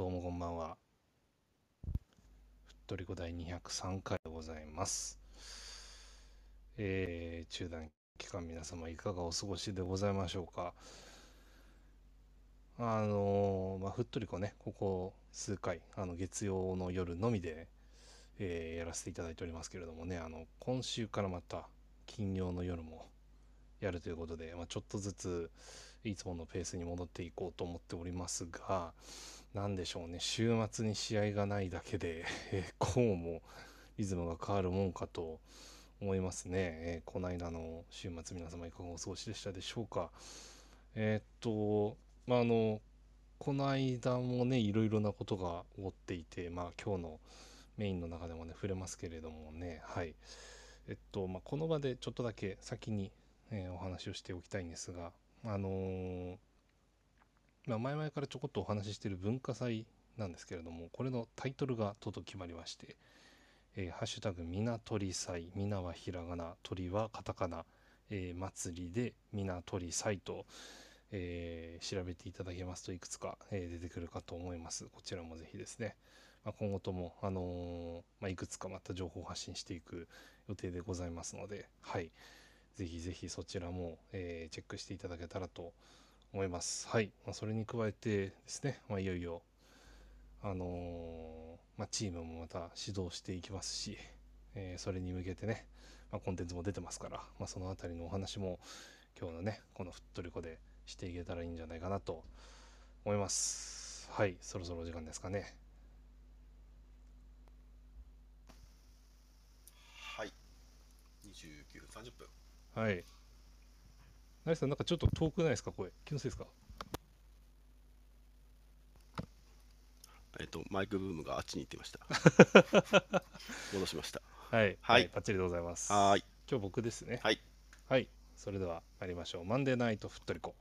どうもこんばんは。ふっとりこ第203回でございます。えー、中断期間皆様いかがお過ごしでございましょうか。あのーまあ、ふっとりこね、ここ数回、あの月曜の夜のみで、えーやらせていただいておりますけれどもね、あの今週からまた金曜の夜もやるということで、まあ、ちょっとずついつものペースに戻っていこうと思っておりますが、なんでしょうね、週末に試合がないだけで、えーこうもリズムが変わるもんかと思いますね。えーこの間の週末、皆様いかがお過ごしでしたでしょうか。えーっと、まあ、あの、この間もね、いろいろなことが起こっていて、まあ、今日のメインの中でもね、触れますけれどもね、はい。えっと、まあ、この場でちょっとだけ先に、えーお話をしておきたいんですが、あのーまあ、前々からちょこっとお話ししている文化祭なんですけれども、これのタイトルがとうとう決まりまして、えーハッシュタグみなとり祭、みなはひらがな、鳥はカタカナ、えー祭りでみなとり祭と、えー調べていただけますといくつか、えー出てくるかと思います。こちらもぜひですね、まあ、今後とも、あのまあ、いくつかまた情報発信していく予定でございますので、はい。ぜひぜひそちらも、えチェックしていただけたらと思います。はい。まあ、それに加えてですね、まあ、いよいよ、あのーまあ、チームもまた指導していきますし、えーそれに向けてね、まあ、コンテンツも出てますから、まあ、そのあたりのお話も今日のね、このふっとりこでしていけたらいいんじゃないかなと思います。はい。そろそろお時間ですかね。はい。29分30分。はい。ナイスさん、なんかちょっと遠くないですか？声。気のせいですか？えっと、マイクブームがあっちに行ってました。戻しました。はい。はいバッチリでございます。はーい。今日僕ですね。はい。はい。それでは参りましょう。マンデーナイトふっとりこ。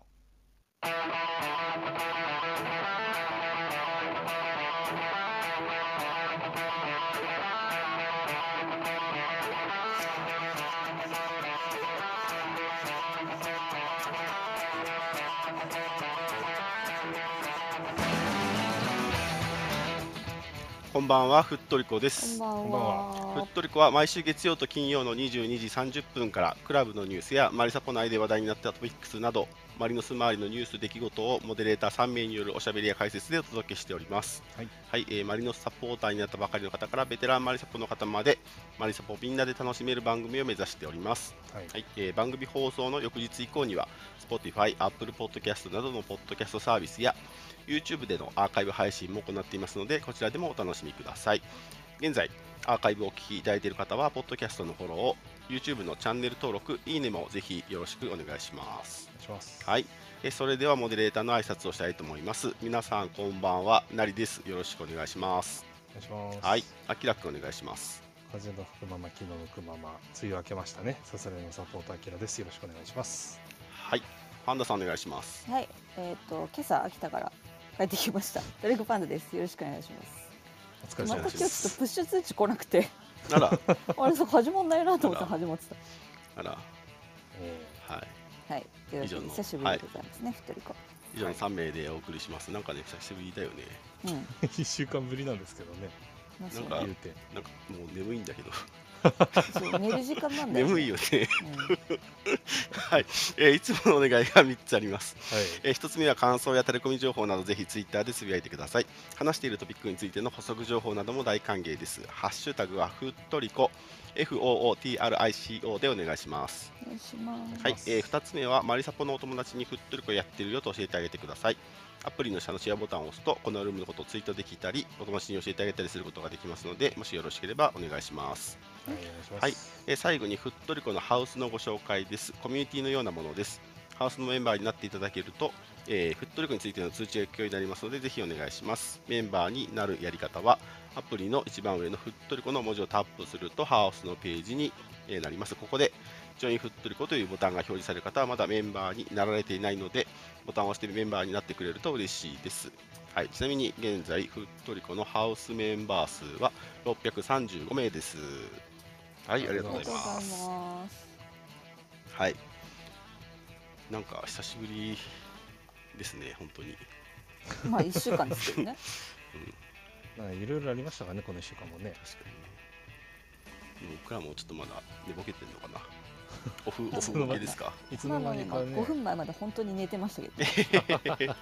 ばんは、ふっとりこです。こんばんは。ふっとりこは毎週月曜と金曜の22時30分からクラブのニュースやマリサポ内で話題になったトピックスなどマリノス周りのニュース出来事をモデレーター3名によるおしゃべりや解説でお届けしております。はい。はい、えーマリノスサポーターになったばかりの方からベテランマリサポの方までマリサポをみんなで楽しめる番組を目指しております。はい。はいえー番組放送の翌日以降には Spotify、Apple Podcast などのポッドキャストサービスや YouTube でのアーカイブ配信も行っていますのでこちらでもお楽しみください現在アーカイブをお聞きいただいている方はポッドキャストのフォローを YouTube のチャンネル登録いいねもぜひよろしくお願いします。はいえーそれではモデレーターの挨拶をしたいと思います皆さんこんばんはなりですよろしくお願いしますお願いします。はいあきらくんお願いします風の吹くまま、気の吹くまま、梅雨明けましたね。さすのサポーター、キラです。よろしくお願いします。はいパンダさんお願いしますはい、えっ、と今朝秋田から帰ってきました。ドレグパンダです。よろしくお願いします。お疲れ様でまた今日す。ちょっとプッシュ通知来なくて、あら あれそう始まんないなと思ったらあら始まってあらえはいた。はい、以上の久しぶりでございますね。ふっとりこ。以上の3名でお送りします。なんかね、久しぶりだよね。うん。ー、1週間ぶりなんですけどね。なんか。なんかもう眠いんだけど。そう寝る時間なんだよ、ね。眠いよね。うん。はい、えーいつものお願いが3つあります。はい。え1つ目は感想やタレコミ情報などぜひツイッターでつぶやいてください。話しているトピックについての補足情報なども大歓迎です。ハッシュタグはふっとりこ FOOTRICO でお願いします。お願いします。はい、え2つ目はマリサポのお友達にふっとりこやってるよと教えてあげてください。アプリの下のシェアボタンを押すと、このルームのことをツイートできたり、お友達に教えてあげたりすることができますので、もしよろしければお願いします。はい、え最後にふっとりこのハウスのご紹介です。コミュニティのようなものです。ハウスのメンバーになっていただけると、えーふっとりこについての通知が聞くようになりますので、ぜひお願いします。メンバーになるやり方は、アプリの一番上のふっとりこの文字をタップすると、ハウスのページにえなります。ここで、ジョインフットリコというボタンが表示される方はまだメンバーになられていないので、ボタンを押してメンバーになってくれると嬉しいです。はい、ちなみに現在、フットリコのハウスメンバー数は635名です。はい、ありがとうございます。はい。なんか久しぶりですね、本当に。まあ一週間ですけどね。うなんかいろいろありましたからねこの1週間もね。確かに。僕らもちょっとまだ寝ぼけてるのかな。オフオフその向けですか。いつのまあまあまあ間にかね5分前まで本当に寝てましたけど、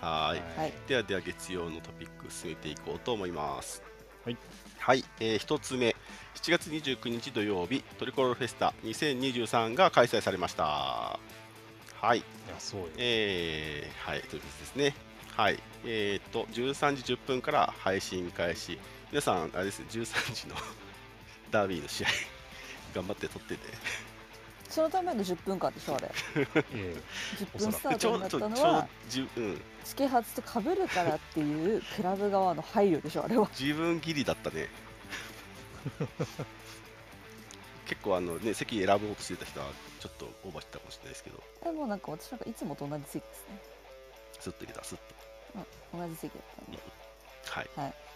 はーい。はい。ではでは月曜のトピック進めていこうと思いますはい、はいえー、1つ目。7月29日土曜日トリコロールフェスタ2023が開催されました。はい。いえー、はいということですね。はい。えー、と13時10分から配信開始。皆さんあれですね13時の ダービーの試合頑張って撮っててそのための10分間でしょあれ。え10分スタートになったのはじゅうんチケハツと被るからっていうクラブ側の配慮でしょあれは。自分ギリだったね。結構あのね席選ぼうとしてた人はちょっとオーバーしてたかもしれないですけど。でもなんか私なんかいつもと同じ席ですね、スッといけたスッと。うん、同じ席だったんで。はい。はい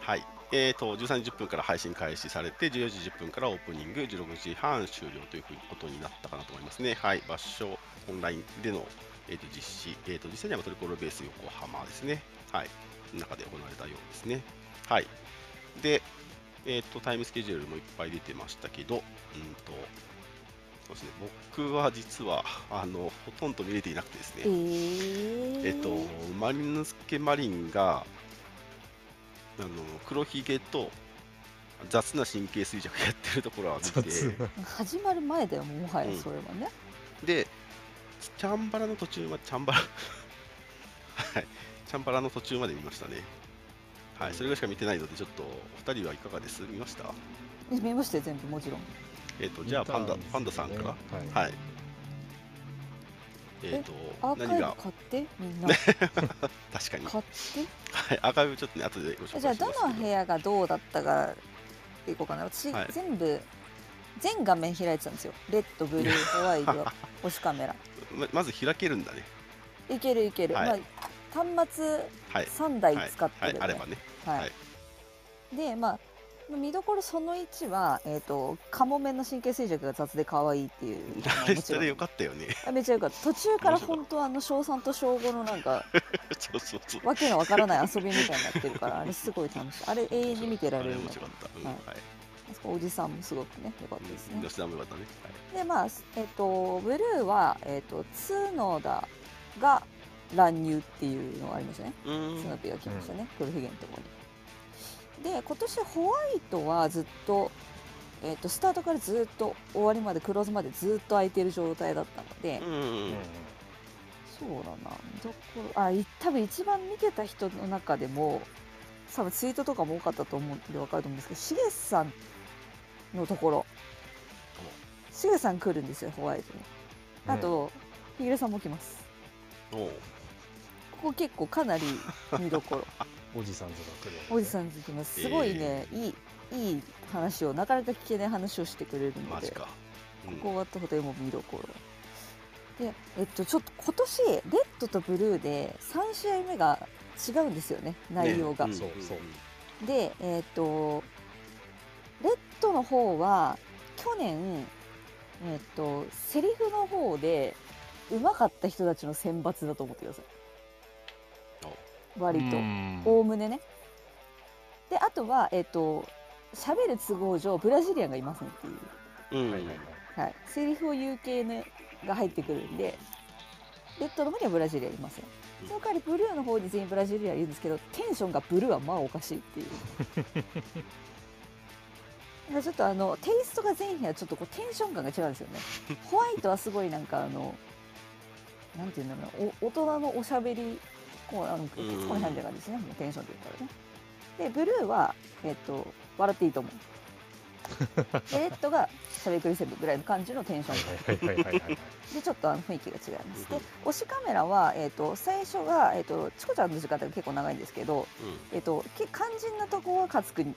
はい。えー、と13時10分から配信開始されて14時10分からオープニング16時半終了ということになったかなと思いますね。はい。場所オンラインでの、えー、と実施、えー、と実際にはトリコロールベース横浜ですね。はい。中で行われたようですね。はい。でえー、とタイムスケジュールもいっぱい出てましたけどうんとそうですね。僕は実はあのほとんど見れていなくてですね。えー、えっと、マリノスケマリンが、あの黒ひげと雑な神経衰弱やってるところは見雑て、な。始まる前だよもはやうん。それはね、で、チャンバラの途中まで、チャンバラ、はい、チャンバラの途中まで見ましたね。はい、それぐらいしか見てないので、ちょっと、お二人はいかがです？見ました？見ましたよ全部もちろん。えっと、じゃあ、パンダ、パンダさんから。はい。はい。えっと、アーカイブ買ってみんな。確かに、買って？はい、アーカイブちょっとね、後でご紹介し。じゃあど。の部屋がどうだったかいこうかな。私、はい。全部全画面開いてたんですよ。レッドブルー ホワイト星カメラ。ままず開けるんだね。いけるいける、はい。まあ、端末はい。3台使ってはい、るんで、あればね。はい。はい。でまあ見どころその1は、えー、とカモメの神経衰弱が雑で可愛いっていうのはあれそれよかったよね。あめっちゃよかった途中から本当あの小3と小5のなんか そうそうそう。わけのわからない遊びみたいになってるからあれすごい楽しい あれ永遠に見てられる面白かった。うんははいい。あそこおじさんもすごくねよかったですね吉田もよかったね。でまあえっ、とブルーはえっ、と角田が乱入っていうのがありましたねはい。うスヌーん。ピーが来ましたね、黒ひげのところにで今年ホワイトはずっと,、えっとスタートからずっと終わりまでクローズまでずっと空いてる状態だったので、うん。うん。そうだな。見どころあい多分一番見てた人の中でも多分ツイートとかも多かったと思うんで分かると思うんですけどしげさんのところ。しげさん来るんですよホワイトに。あと、ひげるさんも来ます。ここ結構かなり見どころ おじさんずが来るわけね。おじさん来ますすごいね、いいいい話をなかなか聞けない話をしてくれるのでマジか。うん。ここがとても見どころ。でえっとちょっと今年レッドとブルーで3試合目が違うんですよね内容が、ねんそうそう。んでえっとレッドの方は去年えっとセリフの方でうまかった人たちの選抜だと思ってください割と。うん。おおむねね。であとはえっと喋る都合上ブラジリアンがいませんっていう。うん。はいはいはい。はい、セリフを言う系のが入ってくるんでレッドの方にはブラジリアンいません。その代わりブルーの方に全員ブラジリアンいるんですけどテンションがブルーはまあおかしいっていう。なんかちょっとあのテイストが全員はちょっとこうテンション感が違うんですよね。ホワイトはすごいなんかあのなんていうんだろうなお大人のおしゃべりこうあのうん徹子の感じな感じですね。もうテンションで言ったらね。でブルーはえっと笑っていいと思う。でレッドがしゃべくりセブンぐらいの感じのテンション。でちょっとあの雰囲気が違います。でうん。推しカメラは、えー、と最初が、えー、とチコちゃんの時間が結構長いんですけど、えー、とけ肝心なとこは勝つくんに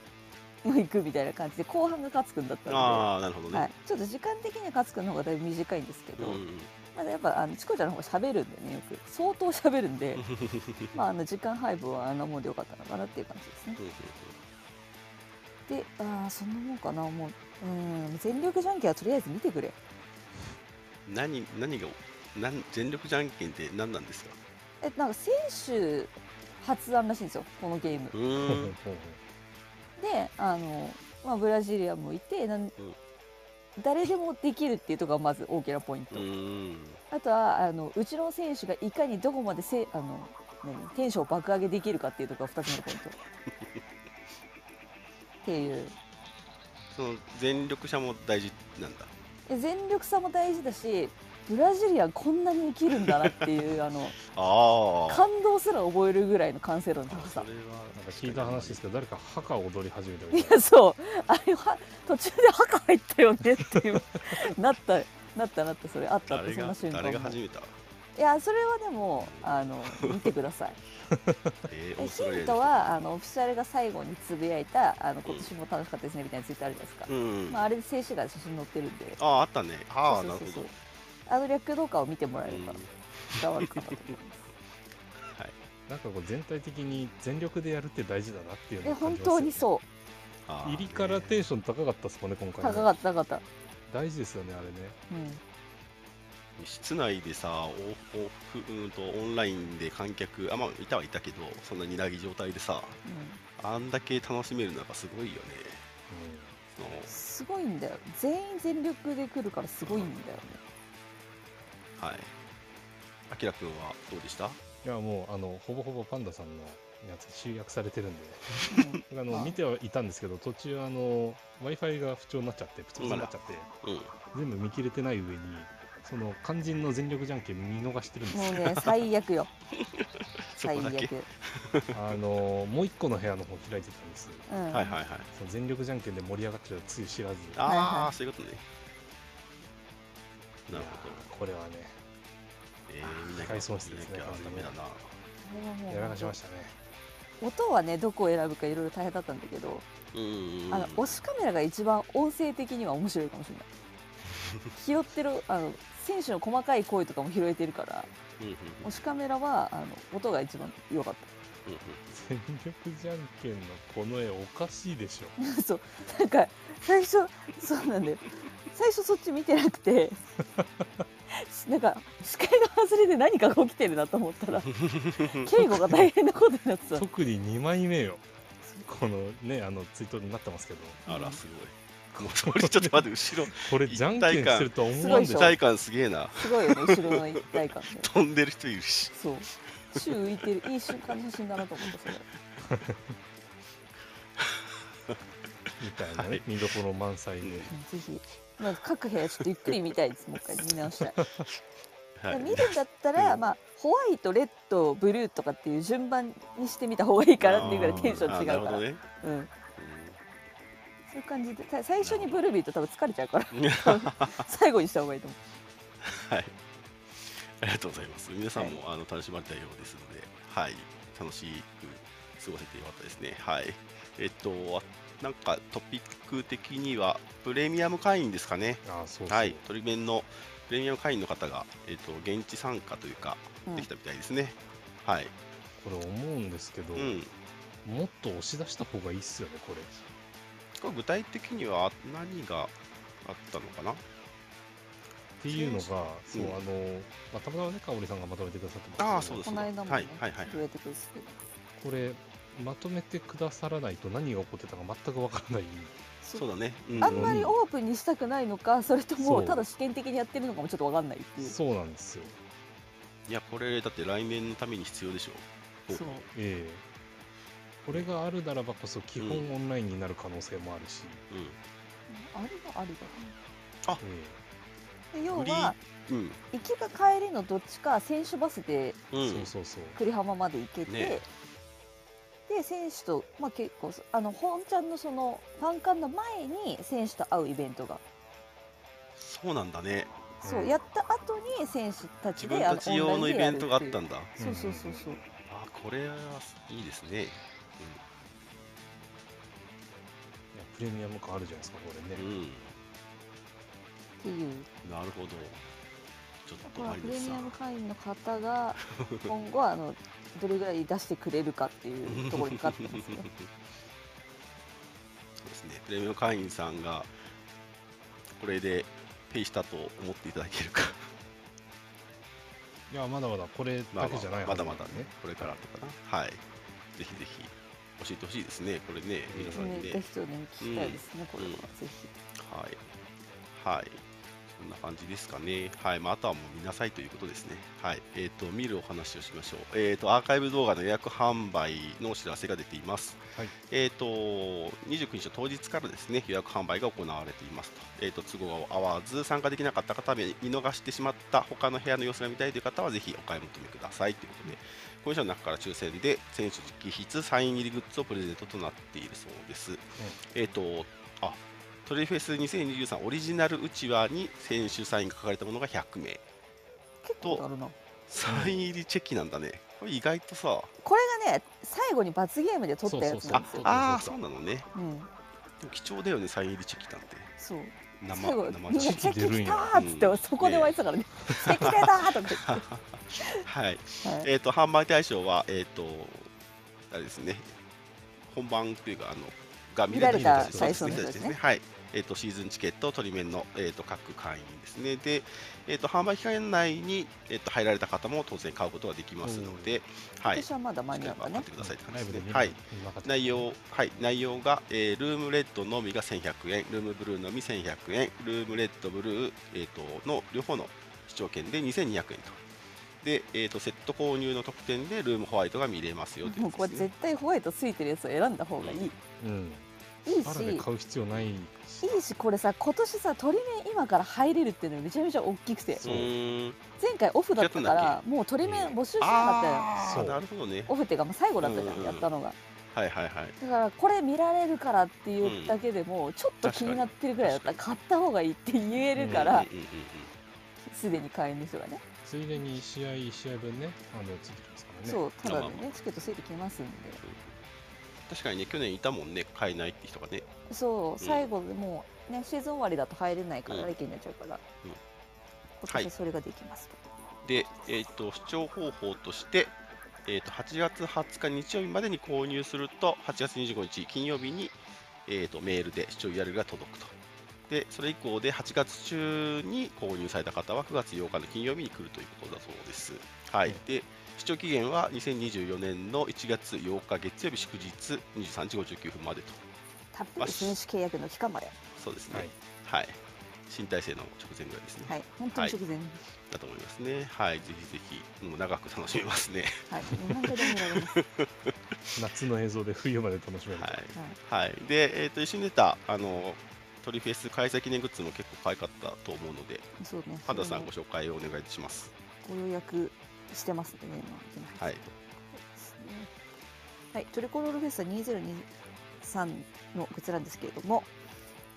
行くみたいな感じで後半が勝つくんだったのああ、なるほどで、はねい。、ちょっと時間的には勝つくんの方がだいぶ短いんですけど、うんうんまだやっぱあのチコちゃんの方が喋るんでねよく。相当喋るんで まああの時間配分はあんなもんでよかったのかなっていう感じですね。であーそんなもんかなもううん全力じゃんけんはとりあえず見てくれ。何、何が、なん全力じゃんけんって何なんですか？えなんか選手発案らしいんですよこのゲーム。うーん。であの、まあ、ブラジリアンもいてなん誰でもできるっていうところがまず大きなポイント、あとはあのうちの選手がいかにどこまでせあの何テンションを爆上げできるかっていうところが2つ目のポイント。っていう。その全力者も大事なんだ。で全力さも大事だしブラジリアンこんなに生きるんだなっていうあのああ感動すら覚えるぐらいの完成度の高さ。それはなんか聞いた話ですけど誰か墓を踊り始めていみたいやそう。あれは途中で墓入ったよねっていうなったなったなったそれあったあった誰がそんな瞬間も。誰が始めた？いやそれはでもあの見てください。えー、ヒントはあのオフィシャルが最後につぶやいたあの今年も楽しかったですねみたいなツイーあるじゃないですか、うん、まあ、あれで静止画で写真載ってるんで。あああったね。ああそうそうそう。なるほどあの略動画を見てもらえればうん。伝わるかなと思います。なんかこう全体的に全力でやるって大事だなっていうのえを感じますよね。本当にそう。入りからテンション高かったですもんね今回ね。高かった高かった。大事ですよねあれね。うん。室内でさオフオフうんとオンラインで観客あまあいたはいたけどそんなになぎ状態でさあんだけ楽しめるのはやっぱすごいよね。うん、すごいんだよ。全員全力で来るからすごいんだよねはい。あきらくんはどうでした？いやもうあのほぼほぼパンダさんのやつ集約されてるんで。う んあのあ。見てはいたんですけど途中あの w i f i が不調になっちゃってプツプツになっちゃってうん。全部見切れてない上にその肝心の全力じゃんけん見逃してるんですよ。もうね最悪よ。そ最こだ悪。けあのもう一個の部屋の方開いてたんです。うん。はいはいはい。その全力じゃんけんで盛り上がっちゃうつゆ知らず。ああ、はいはい。そういうことねなるほど。これはねえー、みんな機械損失ですね見なきゃダメだな。やらかしましたね。音はねどこを選ぶかいろいろ大変だったんだけど、あの推しカメラが一番音声的には面白いかもしれない。拾ってるあの選手の細かい声とかも拾えてるからうんうん推しカメラはあの音が一番良かっうんうん全力じゃんけんのこの絵おかしいでしょ。た そうなんか最初そうなんだよ。最初そっち見てなくて なんか視界が外れて何かが起きてるなと思ったら敬語が大変なことになってた。特に2枚目よ。このねあのツイートになってますけど。あらすごい。ちょっと待って後ろ。これじゃんけんしてるとは思わんでしょ一体感すげえな。すごいよね後ろの一体感ね。飛んでる人いるし。そう宙浮いてるいい瞬間の写真だなと思ったそれ。みたいなね、はい。見どころ満載で、うんぜひ、まあ、各部屋ちょっとゆっくり見たいですもう一回見直したい、はい。見るんだったら、うん。まあ、ホワイトレッドブルーとかっていう順番にしてみた方がいいかなっていうぐらいテンション違うから、あーなるほどね。うん、そういう感じでた最初にブルービーと多分疲れちゃうから。うんはい最後にした方がいいと思ありがとうございます。皆さんも、あの楽しまれたようですのではい。楽しく過ごせてよかったですね。はい。えっとあなんかトピック的にはプレミアム会員ですかね。ああそうはい、鳥弁のプレミアム会員の方が、えっと現地参加というか、うん。できたみたいですね。はい、これ思うんですけど、うん、もっと押し出した方がいいっすよねこれこれ具体的には何があったのかなっていうのが、そううんあの、まあ、たまたまね香織さんがまとめてくださってますけど。ああ、そうです。この間もね、はいはいはい言われてくるんですけど。これまとめてくださらないと何が起こってたか全くわからない。そうだね。うん。あんまりオープンにしたくないのかそれともただ試験的にやってるのかもちょっと分かんないっていう。そうなんですよ。いや、これ、だって来年のために必要でしょ。おそう。ええ。これがあるならばこそ基本うんオンラインになる可能性もあるし、うあれがありえだで要はん、うん、行きか帰りのどっちか選手バスでえうん、そうそうそう。栗浜まで行けて、ね。で選手と、まあ、結構あの本ちゃんのそのファンカンの前に選手と会うイベントが、そうなんだね。そううん。やった後に選手たち自で分たち用のイベントがあったんん。だ。そうそうそうそう。あ、これはいいですね。いやプレミアム感あるじゃないですかこれね、うん、っていうなるほど。ちょっとこれはプレミアム会員の方が今後はあのどれぐらい出してくれるかっていうところにかかってますね。そうですね、プレミアム会員さんがこれでペイしたと思っていただけるかいやまだまだこれまあまあだけじゃないまだまだはずね、これからとかな。はい。ぜひぜひ教えてほしいですね。これね、皆さんにね。ねぜひとね聞きたいですね、これはうんぜひはい。はい。そんな感じですかね。はい。まあ、あとはもう見なさいということですね。はい。えっ、と、見るお話をしましょう。えっ、と、アーカイブ動画の予約販売のお知らせが出ています。はいえっ、と、29日の当日からですね、予約販売が行われていますと。えっ、と、都合が合わず、参加できなかった方は見逃してしまった他の部屋の様子が見たいという方は、ぜひお買い求めくださいということで、今週の中から抽選で選手直筆サイン入りグッズをプレゼントとなっているそうです。えっ、と、あトリフェス2023オリジナルうちわに選手サインが書かれたものが100名。結構あるなサイン入りチェキなんだね。これ意外とさ、これがね最後に罰ゲームで撮ったやつなんですよああ、そそううなのね。うんでも貴重だよね、サイン入りチェキなんて。そう生生チェキ。来たーっつっうんてそこで湧いてたからねチェキ出たーとか言って はい。はいえっ、と、販売対象は、えっ、と、あれですね、本番というか、あの、が見られた人最初のですねはい。えっ、と、シーズンチケット、取り面の、えっ、と、各会員ですね。で、えっ、と、販売期間内に、えっ、と、入られた方も当然買うことができますので、はい。私はまだ間に合うかね。買ってくださいって感じですね。内容、はい、内容が、えールームレッドのみが1100円、ルームブルーのみ1100円、ルームレッドブルー、えー、との両方の視聴券で2200円と。で、えー、とセット購入の特典でルームホワイトが見れますよというもうこれですね絶対ホワイトついてるやつを選んだ方がいい、うんいいし買う必要ないしいいしこれさ今年さ鳥面今から入れるっていうのがめちゃめちゃ大きくて。前回オフだったからもう鳥面募集してなかったよあーそう。なるほどね。オフっていうかまあ最後だったじゃうんんやったのが。はいはいはい。だからこれ見られるからっていうだけでもちょっと気になってるぐらいだった。ら買った方がいいって言えるからうんうんうんうん。すでに会員の人がね。ついでに試合試合分ねあのついてきますからね。そうただでまあまあねチケットついてきますんで確かにね、去年いたもんね、買えないって人がね。そう最後でもうねシーズン終わりだと入れないからうん。来期になっちゃうから。うん。今年それができますと。で、えー、と視聴方法として、えー、と8月20日日曜日までに購入すると8月25日金曜日に、えー、とメールで視聴 URL が届くと。でそれ以降で8月中に購入された方は9月8日の金曜日に来るということだそうです、はい。うん。で視聴期限は2024年の1月8日月曜日祝日23時59分までと。たっぷり選手契約の期間まで。そうですはい。ねはい、新体制の直前ぐらいですね、はい。本当に直前。だと思いますね。はい。ぜひぜひもう長く楽しめますね。はい。夏の映像で冬まで楽しめるはい、はい、で、えー、と一緒に出たあのトリフェス開催記念グッズも結構可愛かったと思うので、そうね。パンダさんご紹介をお願いします。ご予約してますんでね今。はい、はい、トリコロールフェスタ2023のグッズなんですけれども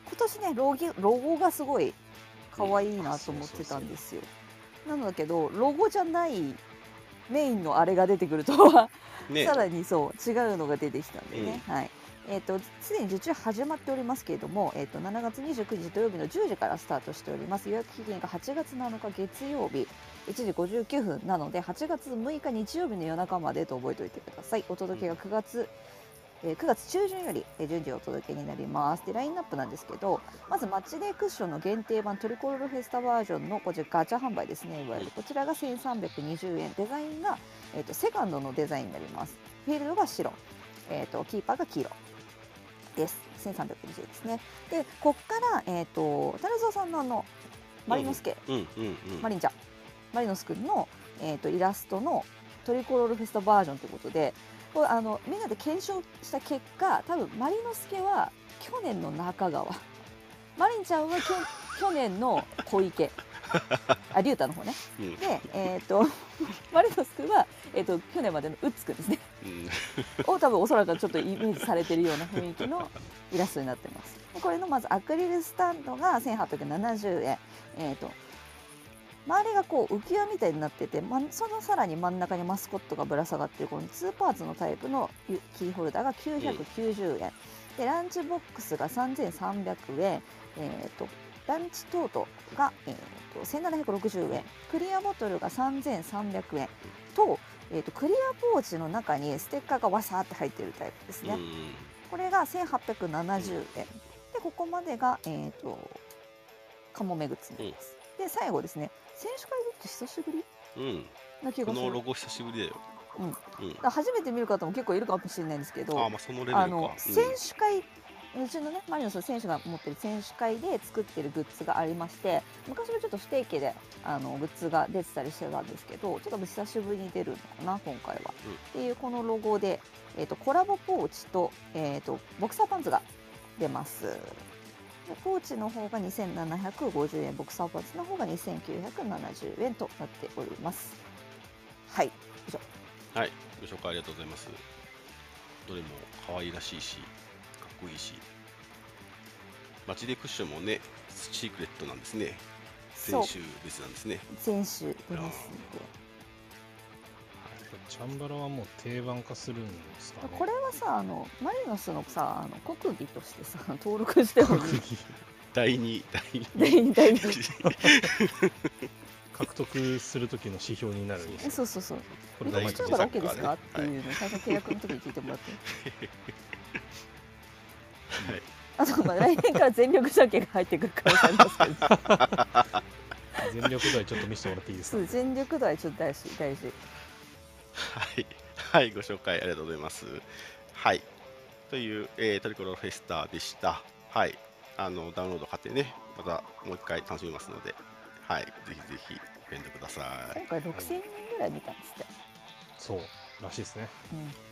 今年ねロゴロゴがすごい可愛いなと思ってたんですよ。なんだけどロゴじゃないメインのあれが出てくるとは、ね。さらにそう違うのが出てきたんでね、はいえー、とすでに受注始まっておりますけれども、えー、と7月29日土曜日の10時からスタートしております。予約期限が8月7日月曜日1時59分なので8月6日日曜日の夜中までと覚えておいてください。お届けが9月、えー9月中旬より順次お届けになります。でラインナップなんですけどまずマッチデークッションの限定版トリコロールフェスタバージョンのこちらガチャ販売ですね。いわゆるこちらが1320円。デザインが、えー、とセカンドのデザインになります。フィールドが白、えー、とキーパーが黄色。です。1320円ですね。でこっから、えー、と種沢さんのあのマリノスケ、うんうんうん。マリンちゃんマリノス君の、えー、とイラストのトリコロールフェスタバージョンということでこれあのみんなで検証した結果多分マリノスケは去年の中川。マリンちゃんはきょ去年の小池あ竜太の方ね。うん。で、えー、と マリノス君は、えー、と去年までのウッツ君ですね。うん。を多分おそらくちょっとイメージされてるような雰囲気のイラストになってます。でこれのまずアクリルスタンドが1870円、えー、と周りがこう浮き輪みたいになってて、ま、そのさらに真ん中にマスコットがぶら下がってるこの2パーツのタイプのゆキーホルダーが990円、でランチボックスが3300円、えー、とランチトートが、えー、と1760円。クリアボトルが3300円。と,、えー、とクリアポーチの中にステッカーがわさーって入ってるタイプですね。うんこれが1870円。でここまでが、えー、とカモメグッズになります、で最後ですね。選手会グッズ久しぶり？うん。な気がする。このロゴ久しぶりだよ。うん。うん。初めて見る方も結構いるかもしれないんですけどあ、まあそのレベルか。選手会、うちのねマリノスの選手が持ってる選手会で作ってるグッズがありまして昔はちょっと不定期であのグッズが出てたりしてたんですけどちょっと久しぶりに出るのかな今回は。うんっていうこのロゴで、えー、とコラボポーチと,、えー、とボクサーパンツが出ます。でポーチの方が2750円ボクサーパンツの方が2970円となっております。はいはい。ご紹介ありがとうございます。どれも可愛らしいし、こいいし。マチでクッションもね、シークレットなんですね。全種別なんですね。全種出ますので。チャンバラはもう定番化するんですかねこれはさあのマリノスのさあの国技としてさ 登録してもいい国技第二、第二。大大事獲得する時の指標になるんですよそうそうそうこれ離が一番婚しちゃうか？ら OK ですか、はいっていうのを最初契約の時に聞いてもらってはい。あとまあ来年から全力ジャケが入ってくる可能性ありますけど。全力度合いちょっと見せてもらっていいですか？全力度はちょっと大事大事。はい、はい、ご紹介ありがとうございます。はい、という、えートリコロフェスタでした。はい、あのダウンロード買ってね、またもう一回楽しみますので、はい、ぜひぜひご検討くださ今回6000人ぐらい見たんですって、そうらしいですね、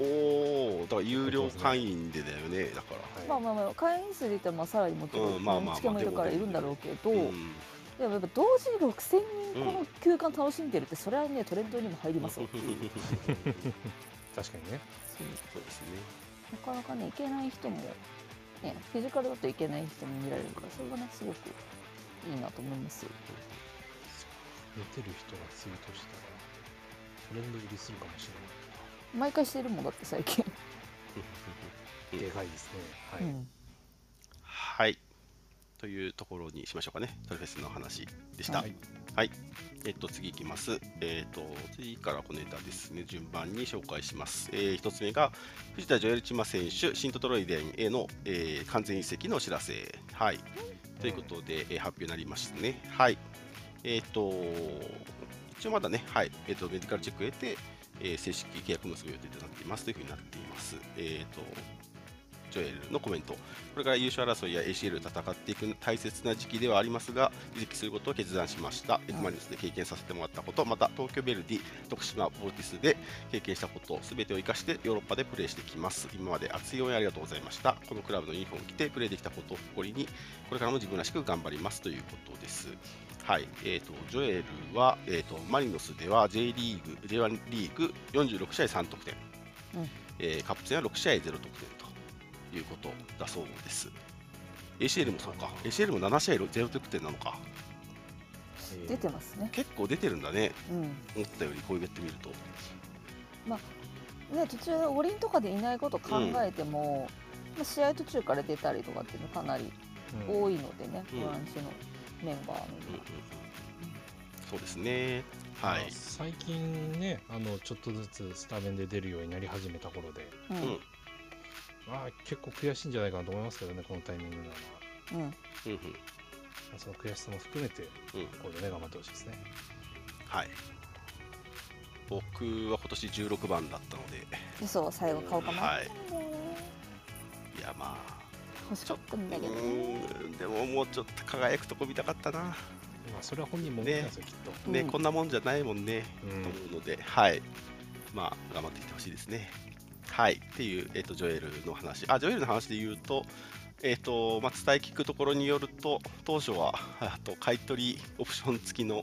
うん。い。おお、だから有料会員でだよね、だから。はい。まあまあまあ会員数で言ったらまあさらにもちろんうんまあまあもいるからいるんだろうけど、うん。でもやっぱ同時に6000人この休館楽しんでるってそれはねトレンドにも入りますよっていう確かにね。そうそうですね。なかなかね行けない人もねフィジカルだと行けない人も見られるからそれがねすごくいいなと思いますよ。見てる人がツイートしたらトレンド入りするかもし毎回してるもんだって最近、でかいですねはい、うんはい。というところにしましょうかね。トリフェスの話でした。ははいい。えっと、次いきます。えっと、次からこのネタですね、順番に紹介します。えー、一つ目が、藤田ジョエルチマ選手、シントトロイデンへの、えー完全移籍のお知らせ。はい。ということで、えー発表になりましたね。はい。えっ、と、一応まだね、はい。えっ、と、メディカルチェックを得て、えー正式契約結ぶ予定となっていますというふうになっています。えっ、と、ジョエルのコメント。これから優勝争いや ACL を戦っていく大切な時期ではありますが、移籍することを決断しました。F・ マリノスで経験させてもらったこと、また東京ヴェルディ、徳島、ボルティスで経験したこと、すべてを生かしてヨーロッパでプレーしてきます。今まで熱い応援ありがとうございました。このクラブのユニフォームを着てプレーできたことを誇りに、これからも自分らしく頑張りますということです。はい、えー、とジョエルは、えー、とマリノスでは J リーグ、J1 リーグ46試合3得点、うんえーカップ戦は6試合0得点ということだそうです。ACL もそうか、ACL も7試合0得点なのか、えー。出てますね。結構出てるんだね、うん。思ったよりこうやってみると。ね途中五輪とかでいないこと考えても、まあ、試合途中から出たりとかっていうのかなりうん。多いのでね、うん。フランスのメンバーのうんうんうん。そうですね。はい。まあ。最近ねあのちょっとずつスタメンで出るようになり始めた頃で、うん。うんまあ、結構悔しいんじゃないかなと思いますけどねこのタイミングなのは、うん。うんうん。まあその悔しさも含めてうん。これでね頑張ってほしいですね。はい。僕は今年16番だったので、でそう最後買おうかな、はい。いやまあ、欲しかったんだうけどでももうちょっと輝くとこ見たかったな。まあそれは本人も思ったんですよ、きっと。ね、うんこんなもんじゃないもんね、うん。と思うので、はい。まあ、頑張ってきてほしいですね。はい。っていう、えっ、と、ジョエルの話。あ、ジョエルの話で言うと、えっ、と、まあ、伝え聞くところによると、当初は、あと、買い取りオプション付きの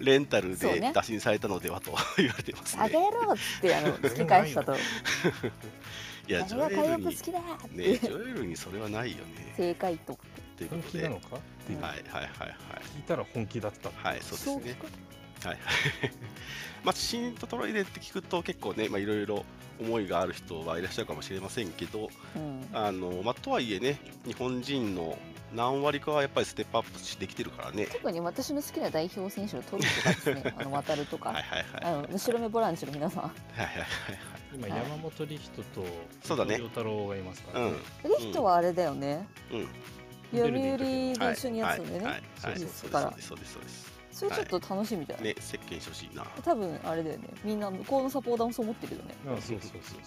レンタルで打診されたのではと 言われてますあげね。ろってあの 突き返したといや、ジョエルに、ね、ジョエルにそれはないよね。正解と本ということで、はい気なのか？っていはいはいはい。聞いたら本気だったはい、そうですねはい、まあ、シントトロイデって聞くと結構ね、まあ、いろいろ思いがある人はいらっしゃるかもしれませんけど、うんあのまあ、とはいえね、日本人の何割かはやっぱりステップアップしてきてるからね。特に私の好きな代表選手のトルとかですね あの渡るとか、はいはいはい。あの後ろ目ボランチの皆さんはいはいはい今はい山本リヒトとそうだね伊藤太郎がいますからはい。ね、リヒトはあれだよね、うん。うん。読売で一緒にやつんでね、はいはいはいそうですですからそうですそうです。それちょっと楽しみだよね,、ね席巻してほしいな、多分あれだよね。みんな向こうのサポーターもそう思ってるよね。あそうそうそうそう。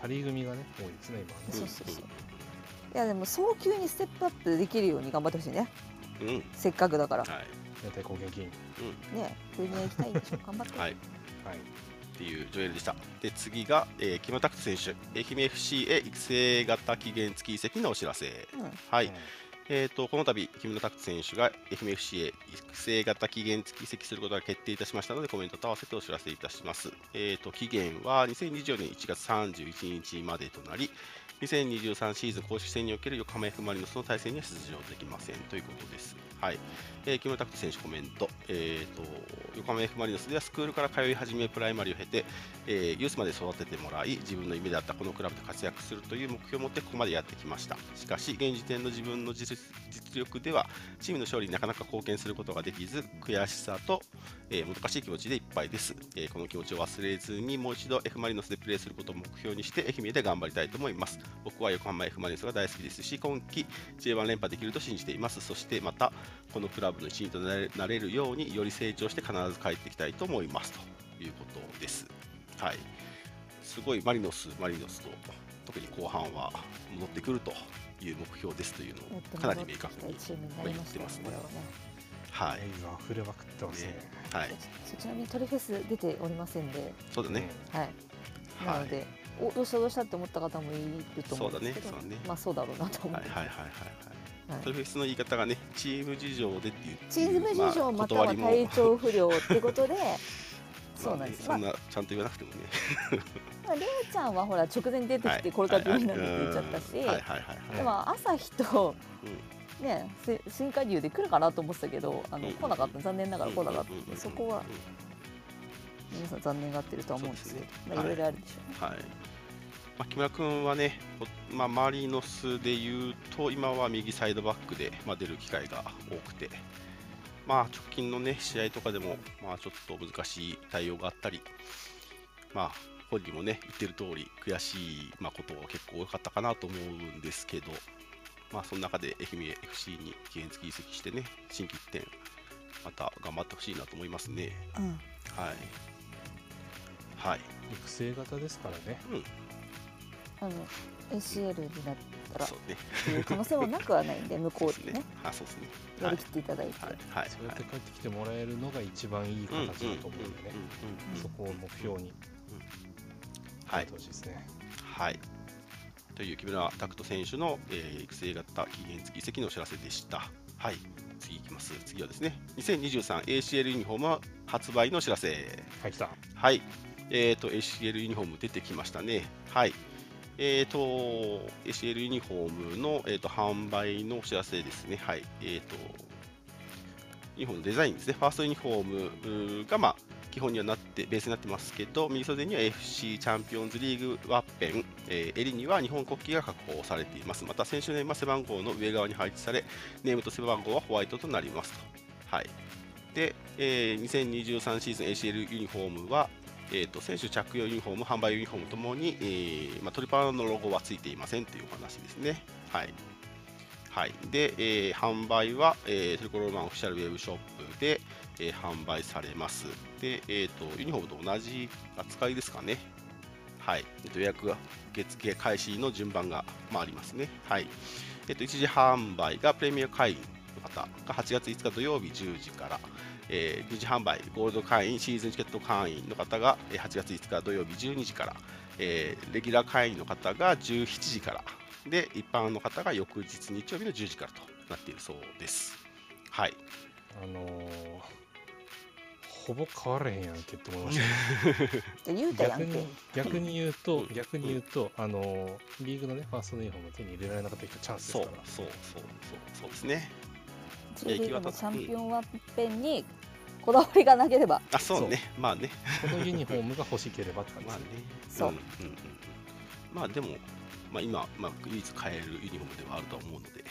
パリ組がね多いですね今はね。そうそうそう。いやでも早急にステップアップできるように頑張ってほしいね。うん、うんせっかくだから。はい。屋台攻撃員ねプレミア行きたいんでしょ。頑張って、はい、っはい。ていうジョエルでした。で次が、えー木村拓人選手。愛媛 FC へ育成型期限付き移籍のお知らせ。うん。はい、うんえー、とこの度、木村拓選手が FMFC へ育成型期限付き移籍することが決定いたしましたので、コメントと合わせてお知らせいたします。えー、と期限は2024年1月31日までとなり、2023シーズン公式戦における横浜 F・ マリノスの対戦には出場できませんということです。はいえー木村拓選手コメント、えー、と横浜 F・ マリノスではスクールから通い始めプライマリを経て、えーユースまで育ててもらい自分の夢であったこのクラブで活躍するという目標を持ってここまでやってきましたしかし現時点の自分の実実力ではチームの勝利になかなか貢献することができず悔しさと、えーもどかしい気持ちでいっぱいです、えーこの気持ちを忘れずにもう一度 F・ マリノスでプレーすることを目標にして愛媛で頑張りたいと思います。僕は横浜 F・ マリノスが大好きですし今季 J1 連覇できると信じています。そしてまたこのクラブの一員となれなれるようにより成長して必ず帰ってきたいと思います。ということです。はい。すごいマリノス、マリノスと特に後半は戻ってくるという目標ですというのをかなり明確に、チームになりましたよ言ってますね。はい。溢れまくってますね。ねはい、そちらにトリフェス出ておりませんで、そうだね、はい、なはい。ので、おどうしたどうしたって思った方もいると思うんですけど。そうだね。そうだねまあそうだろうなと思って、はいはいはいはいトリフェスの言い方がね、チーム事情でっていう、チーム事情または体調不良ってことで そうなんです、そんなちゃんと言わなくてもね。まあ、レイちゃんはほら直前に出てきてこれから病院なんて言っちゃったし。でも朝日と、ね、せ新加入で来るかなと思ってたけどあの、うん。来なかった。残念ながら来なかった。うん。うん。うん。うん。そこは皆さん残念がってるとは思うんですけどいろい。ろあるでしょう。ね。はい。まあ、木村君はね、こまあ、マリノスでいうと、今は右サイドバックで、まあ、出る機会が多くて、まあ、直近の、ね、試合とかでも、まあ、ちょっと難しい対応があったり、まあ、本人もね、言ってる通り、悔しい、まあ、ことが結構多かったかなと思うんですけど、まあ、その中で愛媛 FC に期限付き移籍してね、新規一点、また頑張ってほしいなと思いますね。うんはい。はい。育成型ですからねうん、あの ACL になったらそうね。っていう可能性はなくはないんで 向こうでねあ、そうですね。やりきっていただいて、はい。はい。そうやって帰ってきてもらえるのが一番いい形だと思うんでねうんそこを目標にはいやって。ほしいですねはい。という木村拓人選手の、えー育成型期限付き移籍のお知らせでした。はい。次いきます。次はですね、2023ACL ユニフォーム発売のお知らせ。はい来たはい。えっ、と、ACL ユニフォーム出てきましたね。はい。えっ、と、ACL ユニフォームの、えー、と販売のお知らせですね。はい。えっ、と、ユニフォームのデザインですね。ファーストユニフォームが、まあ、基本にはなって、ベースになってますけど、右袖には FC チャンピオンズリーグワッペン、えー襟には日本国旗が確保されています。また、選手ネームは背番号の上側に配置され、ネームと背番号はホワイトとなりますと。はい。で、えー2023シーズン ACL ユニフォームは、えー、と選手着用ユニフォーム、販売ユニフォームともに、えーまあ、トリパラのロゴはついていませんというお話ですね。はい。はい、で、えー販売は、えートリコローマンオフィシャルウェブショップで、えー販売されます。で、えーと、ユニフォームと同じ扱いですかね。はい。予約が受付開始の順番が、まあ、ありますね。はい。えっと、一時販売がプレミア会員の方が8月5日土曜日10時から、えー、二次販売、ゴールド会員、シーズンチケット会員の方がえー8月5日土曜日12時から、えーレギュラー会員の方が17時から、で、一般の方が翌日日曜日の10時からとなっているそうです。はい。あのーほぼ変わらへんやんけって思いました 逆に逆に言うとうん逆に言うとあのーリーグのねファーストのユニフォームを手に入れられなかった人チャンスですからそうそうそうそうですね。J リーグのチャンピオンワッペンにこだわりがなければ。あ、そうね。まあね。このユニフォームが欲しければって感じまあね。です。そう。うんうんまあでも、まあ、今、まあ、唯一買えるユニフォームではあると思うので、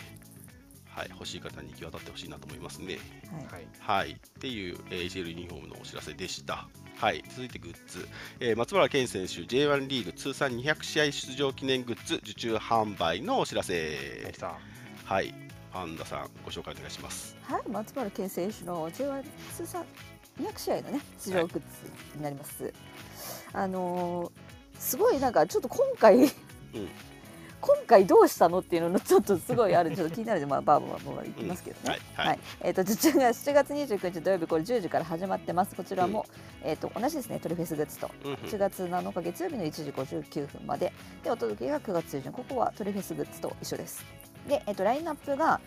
はい、欲しい方に行き渡ってほしいなと思いますね。はい。はい。はい、っていう、えー ACL ユニフォームのお知らせでした。はい、続いてグッズ、えー松原健選手 J1 リーグ通算200試合出場記念グッズ受注販売のお知らせ。はいパンダさんご紹介お願いします。はい、松原健選手の J1 通算200試合のね出場グッズになります。あのーすごいなんかちょっと今回、今回どうしたのっていうののちょっとすごいあるちょっと気になる。んでまあバーバーバーいきますけどね。はいはい。えっ、と受注が7月29日土曜日これ10時から始まってます。こちらも、えっ、と同じですねトリフェスグッズと。うんうん。8月7日月曜日の1時59分まで。でお届けが9月中旬。ここはトリフェスグッズと一緒ですで、えっとラインナップが、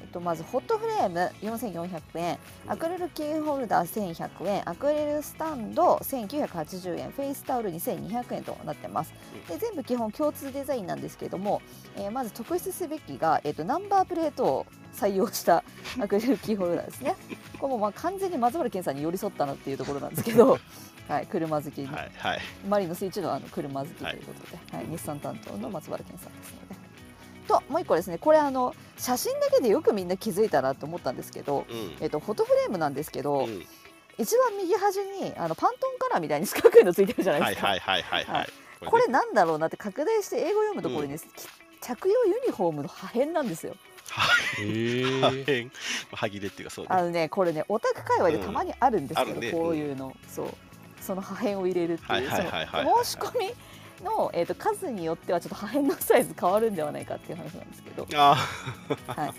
えっとまずフォトフレーム4400円アクリルキーホルダー1100円アクリルスタンド1980円フェイスタオル2200円となってます。で全部基本共通デザインなんですけれども、えーまず特筆すべきが、えっとナンバープレートを採用した アクリルキーホルダーですね。これもまあ完全に松原健さんに寄り添ったなっていうところなんですけど はい、車好きに。はいはい。マリノス一のあの車好きということで、はい日産担当の松原健さんですので。ともう一個ですね。これあの写真だけでよくみんな気づいたなと思ったんですけど、うん。えっと、フォトフレームなんですけど、うん。一番右端にあのパントンカラーみたいに四角いのついてるじゃないですか、はいはいはいはいははい。いこれねなんだろうなって拡大して英語読むところに、き着用ユニフォームの破片なんですよ。へ破え片。歯切れっていうかそうねあのねこれねオタク界隈でたまにあるんですけど、ねこういうの、そうその破片。を入れるっていうはいはいはいはいその申し込みの、えー、と数によってはちょっと破片のサイズ変わるんではないかっていう話なんですけど、あはい、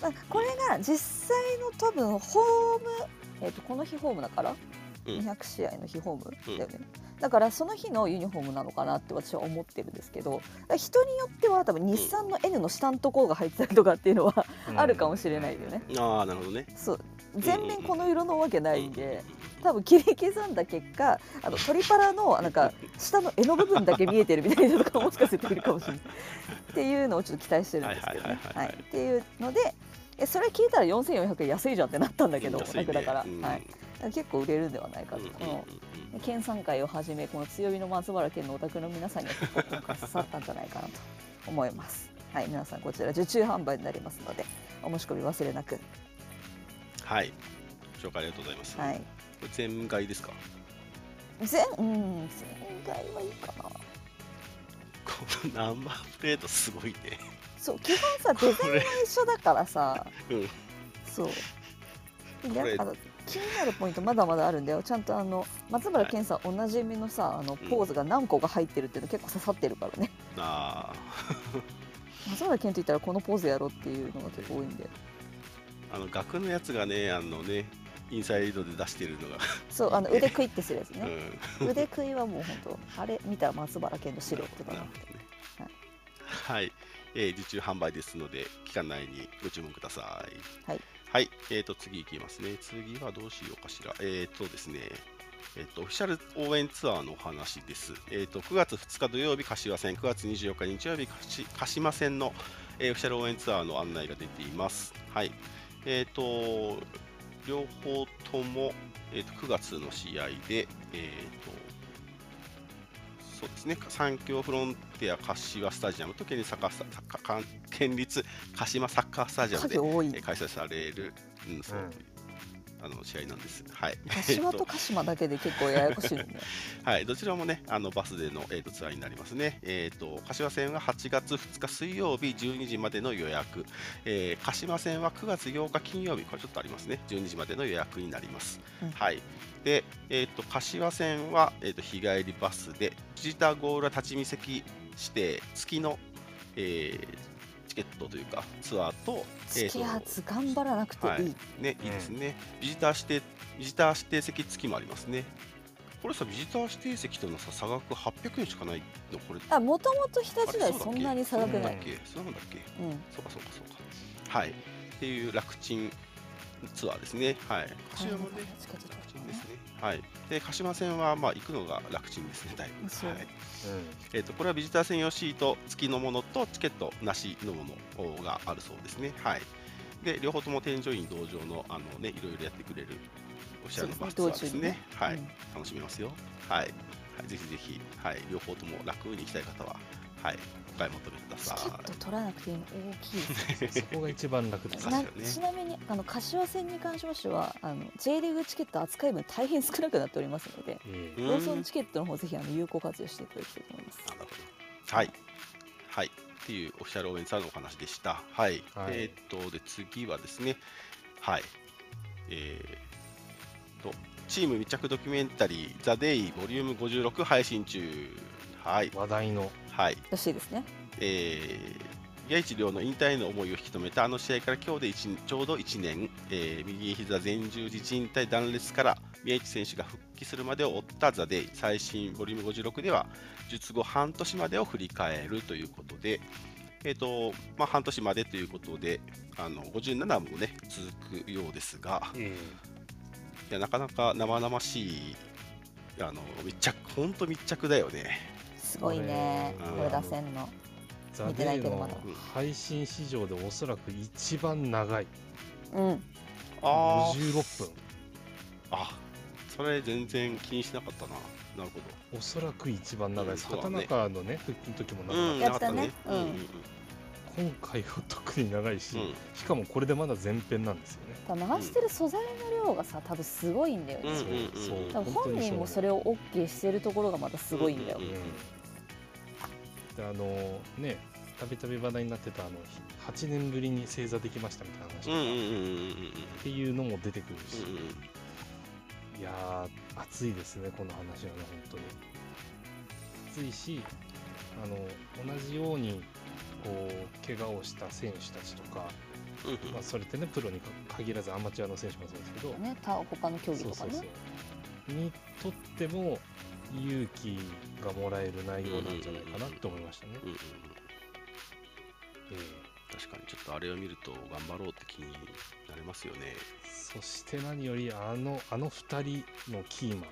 まあこれが実際の多分ホーム、えー、とこの日ホームだから、うん200試合の日ホームだよね、だからその日のユニフォームなのかなって私は思ってるんですけど人によっては多分日産の N の下のところが入ってたりとかっていうのはあるかもしれないよね。ーあーなるほどね。そう。全面この色のわけないんで多分切り刻んだ結果あのトリパラのなんか下の柄の部分だけ見えてるみたいなのとかもしかするといるかもしれない。っていうのをちょっと期待してるんですけどね。っていうのでえそれ聞いたら4400円安いじゃんってなったんだけど、ね。楽だから、うん。はい、結構売れるんではないかと、この県産会をはじめこの強火の松原県のお宅の皆さんには結構今回刺さったんじゃないかなと思います。はい、皆さんこちら受注販売になりますのでお申し込み忘れなく。はい。紹介ありがとうございます、はい。これ全買いですか？全うん全外はいいかな。このナンバープレートすごいね。そう基本さデザインは一緒だからさ、うん。そう。でこれあの気になるポイントまだまだあるんだよ。ちゃんとあの松原健さんおなじみのさあのポーズが何個か入ってるっていうの結構刺さってるからね。あ 松原健と言ったらこのポーズやろうっていうのが結構多いんで。ーあの額のやつがねあのねインサイドで出してるのが、そうあの腕食いってするやつうね、ん。腕食いはもう本当あれ見たら松原健のシルエットだななるほどね。はい、えー受注販売ですので期間内にご注文ください。はい、はいえー、と次いきますね次はどうしようかしらえっ、ーとですねえっと、オフィシャル応援ツアーのお話です。えっと、9月2日土曜日、柏線、9月24日日曜日、かし鹿島線の、えーオフィシャル応援ツアーの案内が出ています。はい。えっ、ーと、両方とも、えー、と9月の試合で、えっ、と、そうですね、三峡フロンテア柏スタジアムと県立サッカーサッカー県立鹿島サッカースタジアムで開催される、うんそう。うんあの試合なんです。はい。柏と鹿島だけで結構ややこしいよね はい、どちらもね、あのバスでの、えー、とツアーになりますね。えー、と柏線は8月2日水曜日12時までの予約、えー鹿島線は9月8日金曜日、これちょっとありますね、12時までの予約になります。うんはい、で、えー、と柏線は、えー、と日帰りバスで、ビジターゴール立ち見席指定付きの、えーチケットというかツアーと、えーと月発頑張らなくていい、はいね、いいですね、ビジター指定、ビジター指定席付きもありますね。これさ、ビジター指定席とのさ差額800円しかないの、これ。あもともと日あ立大れうだっけ？そんなに差額ないそうだっけ？そうなんだっけ？うんそうかそうかそうか。はい。っていう楽ちんツアーですね。はい。柏ちるんですね。はい。で、鹿島線は、まあ、行くのが楽ちんですね、だいぶ。えっ、と、これはビジター専用シート付きのものと、チケットなしのものがあるそうですね。はい。で、両方とも添乗員同乗の、あのね、いろいろやってくれるオフィシャルのバスツアーですねね。はい。うん楽しめますよ。はい。はい、ぜひぜひ、はい、両方とも楽に行きたい方は、はい、お買い求めくだチさい。ケット取らなくていいの大きいです そこが一番楽ですねちなみにあの柏線に関しましてはあの J リーグチケット扱い分大変少なくなっておりますのでえうんローソンチケットの方ぜひあの有効活用していただきたいと思います。なるほど。はい。はい。っていうオフィシャル応援サーのお話でした。はい。はいえーっと、で、次はですね、はい。えー、と、チーム密着ドキュメンタリー、ザ・デイボリューム56配信中。はい。話題のはい。らしいですね。えー宮市亮の引退への思いを引き止めたあの試合から今日で一ちょうど1年、えー右膝前十字靭帯断裂から宮市選手が復帰するまでを追ったザ・デイ最新ボリューム56では術後半年までを振り返るということで、えーとまあ、半年までということであの57もね続くようですがえいやなかなか生々しいあの密着本当密着だよね。すごいね。うんこれ出せんの。見てないけどまだ。配信史上でおそらく一番長い。うん。あー。56分。あそれ全然気にしなかったな。なるほど。おそらく一番長い。です、畑中のね復帰の時も長かった、うん、やったね。うん今回は特に長いし、うん。しかもこれでまだ前編なんですよね、流してる素材の量がさ、多分すごいんだよね。うんそうそう。多分本人もそれを OK してるところがまたすごいんだよ。うんうんであのねたびたび話題になってたあの8年ぶりに正座できましたみたいな話とか、っていうのも出てくるし、うんうんいやー熱いですねこの話はね本当に。熱いしあの同じようにこう怪我をした選手たちとか、うんうん。まあ、それってねプロに限らずアマチュアの選手もそうですけど、ね、た他の競技とかね。そうそうそう。にとっても勇気がもらえる内容なんじゃないかなって思いましたね。うんうんうんえ確かにちょっとあれを見ると頑張ろうって気になりますよね。えそして何よりあのあの2人のキーマン も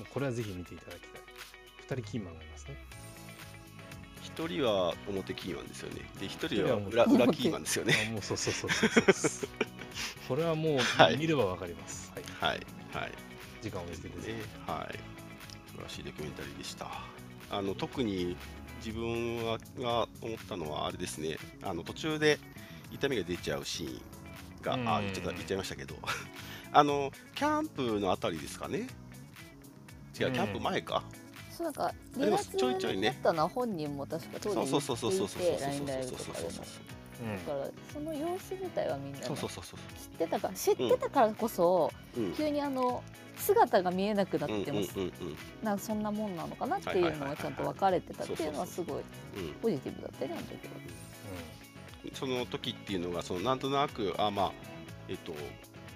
うこれはぜひ見ていただきたい2人キーマンがいますね一人は表キーマンですよね。で、一人は裏裏キーマンですよね。あもうそうそうそうそうそう これはもうはい見ればわかります、はい、はい。はい。時間を見つけてぜね、はい。素晴らしいドキュメンタリーでした。あの特に自分はが思ったのはあれですね。あの途中で痛みが出ちゃうシーンが、うんあ言っちゃった言っちゃいましたけど、あのキャンプのあたりですかね。違う、キャンプ前か。そうなんか離脱ちょいちょいねになったのは本人も確か当時そうそうそうそうそうそうそう言っていて LINE ライブとそうだからその様子自体はみんなねそうそうそうそう。知ってたから知ってたからこそ。急にあの姿が見えなくなうんうんっても、うんうん。なんかそんなもんなのかなっていうのがちゃんと分かれてたっていうのはすごいうん。ポジティブだったよねあの時は。その時っていうのがそのなんとなくあまあえっと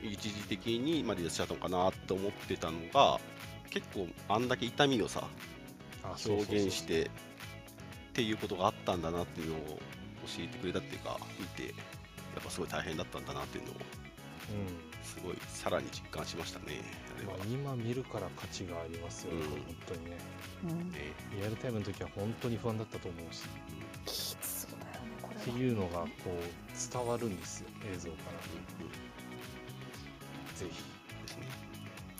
一時的にまあ離脱しちゃったのかなと思ってたのが結構あんだけ痛みをさ表現してっていうことがあったんだなっていうのを教えてくれたっていうか見てやっぱすごい大変だったんだなっていうのをうん。すごいさらに実感しましたねあれは。まあ、今見るから価値がありますよね、うん。本当にね。うん、ね。リアルタイムの時は本当に不安だったと思うし。きつそうだよねこってれは。いうのがこう伝わるんですよ映像から。うんうん。ぜひ。ですね。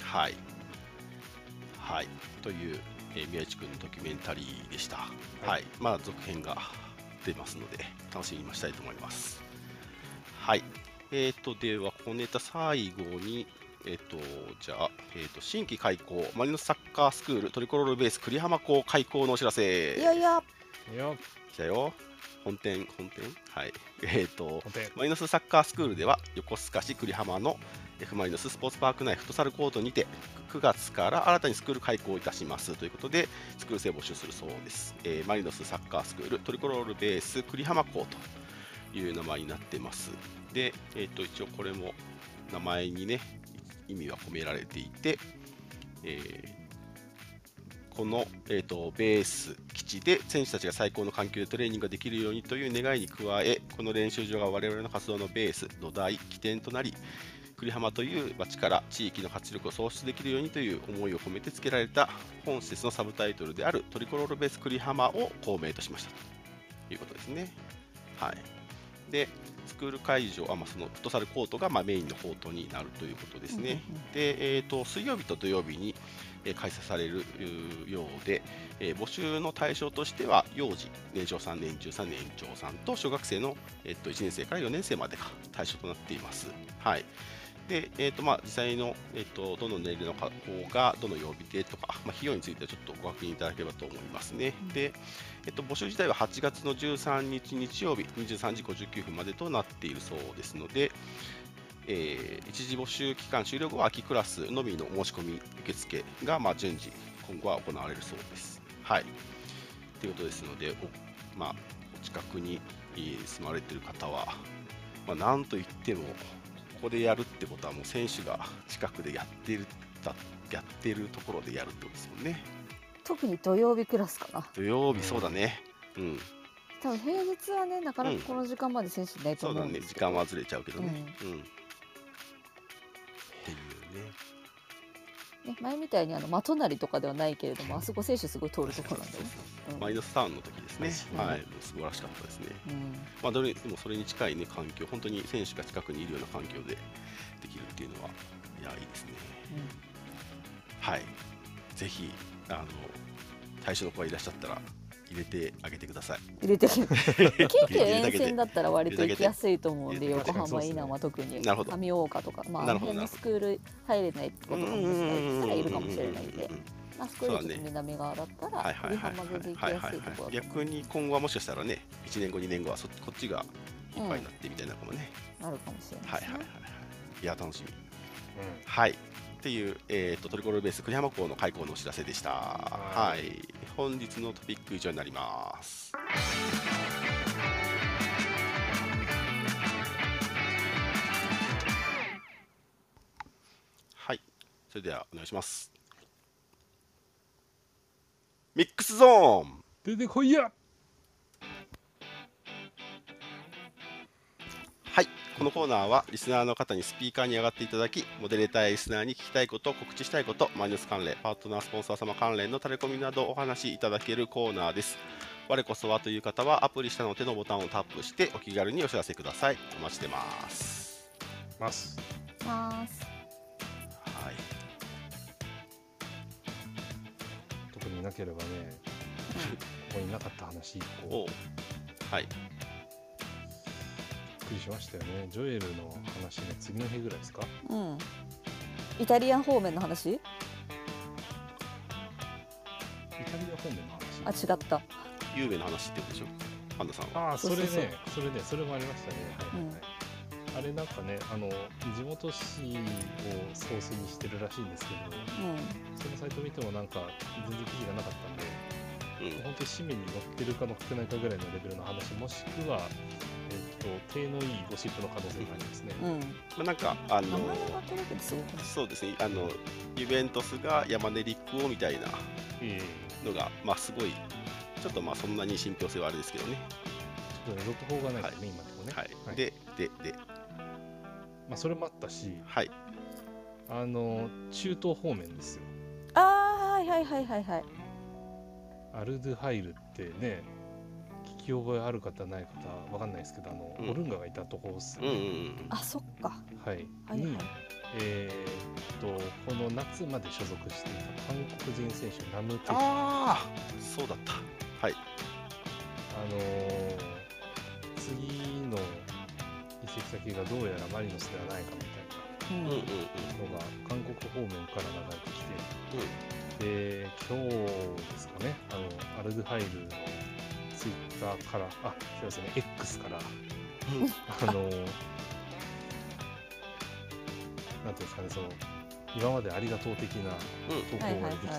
はい。はい。という、えー宮市君のドキュメンタリーでした。はい、まあ続編が出ますので楽しみに待ちたいと思います。はい。えーとではこのネタ最後にえっ、とじゃあ、えー、と新規開校マリノスサッカースクールトリコロールベース栗浜校開校のお知らせ。いやいや。いや。来たよ。本店本店？はい。えっ、とマリノスサッカースクールでは横須賀市栗浜の F・ マリノススポーツパーク内フットサルコートにて9月から新たにスクール開校いたしますということでスクール生募集するそうです、えーマリノスサッカースクールトリコロールベース栗浜校という名前になってますで、えー、と一応これも名前にね意味は込められていて、えーこの、えー、とベース基地で選手たちが最高の環境でトレーニングができるようにという願いに加えこの練習場が我々の活動のベース土台起点となり栗浜という町から地域の活力を創出できるようにという思いを込めて付けられた本施設のサブタイトルであるトリコロールベース栗浜を校名としましたということですね。はい、でスクール会場あ、まあ、そのフットサルコートがまあメインのコートになるということですね。で、えー、と水曜日と土曜日に、えー開催されるようで、えー募集の対象としては幼児、年長さん、年中さん、年長さんと小学生の、えっと1年生から4年生までが対象となっています。はいで、えーとまあ、実際の、えーと、どの年齢の方がどの曜日でとか、まあ、費用についてはちょっとご確認いただければと思いますね。うん、で、えーと、募集自体は8月の13日日曜日23時59分までとなっているそうですので、えー、一時募集期間終了後は秋クラスのみの申し込み受付が、まあ、順次今後は行われるそうです。はい。ということですので、お,、まあ、お近くに住まれている方は、まあ、なんといっても、ここでやるってことは、もう選手が近くでやってるやってるところでやるってことですもんね。特に土曜日クラスかな。土曜日、そうだね。うん。多分平日はね、なかなかこの時間まで選手いないと思うんですけど、うん、そうだね、時間はずれちゃうけどね。うん、うんね、前みたいにあの的なりとかではないけれども、あそこ選手すごい通るところなんで、うん、マイナスターンの時ですね、はい、素晴らしかったですね。うん、まあ、どれでもそれに近い、ね、環境、本当に選手が近くにいるような環境でできるっていうのは、いや、いいですね。うん、はい、ぜひあの対象の子がいらっしゃったら、入れてあげてください。入れて京急沿線だったら割と行きやすいと思うんで、横浜いいなは特に。上大岡とか、まあ、あの辺のスクール入れないことがもしかしたらいるかもしれないんで。まあ、少し南側だったら、上浜全然行きやすいところ逆に今後はもしかしたらね、1年後、2年後はそこっちがいっぱいになってみたいなかもね。なるかもしれない、はいはいはい。い。や、楽しみ。はい。っていう、えーと、トリコロールベース栗浜港の開港のお知らせでした。はい、本日のトピック以上になります。はい、それではお願いします。ミックスゾーン出てこいやこのコーナーはリスナーの方にスピーカーに上がっていただき、モデレーターやリスナーに聞きたいこと、告知したいこと、マイナス関連、パートナースポンサー様関連のタレコミなどお話しいただけるコーナーです。我こそはという方はアプリ下の手のボタンをタップしてお気軽にお知らせください。お待ちしてます。ます。ます。はい。特になければね、ここになかった話1個。はい。くりしましたよね。ジョエルの話の次の日ぐらいですか？うん。イタリア方面の話？イタリア方面の話？あ違った。ゆうべの話ってことでしょ？パンダさんは。ああそれねそれねそれもありましたね。はい、はいあれなんかねあの地元紙をソースにしてるらしいんですけど、うん、そのサイト見てもなんか全然記事がなかったんで、うん、本当に紙面に載ってるか載ってないかぐらいのレベルの話もしくはと手のいいゴシップの可能性がありますね。うん、まあ、なんかあのそうですねあのユベントスが山根陸王みたいなのが、まあすごいちょっとまあそんなに信憑性はあれですけどね。ちょっとね続報がないですね、はい、今のところね。はい。はい、ででで、まあそれもあったし、はい。あの中東方面ですよ。ああはいはいはいはいはい。アルドゥハイルってねき覚えある方ない方わかんないですけどあの、うん、オルンガがいたところですね、うんうんうん、あそっか。はい、はい、に、えー、っとこの夏まで所属していた韓国人選手ナムテああそうだった。はい。あのー、次の移籍先がどうやらマリノスではないかみたいなのが韓国方面から流れてきて、うん、で今日ですかねあのアルドゥハイルのツイッターから、あ、すいませんね、X から、あの、なんていうんですかね、その、今までありがとう的な投稿が出てき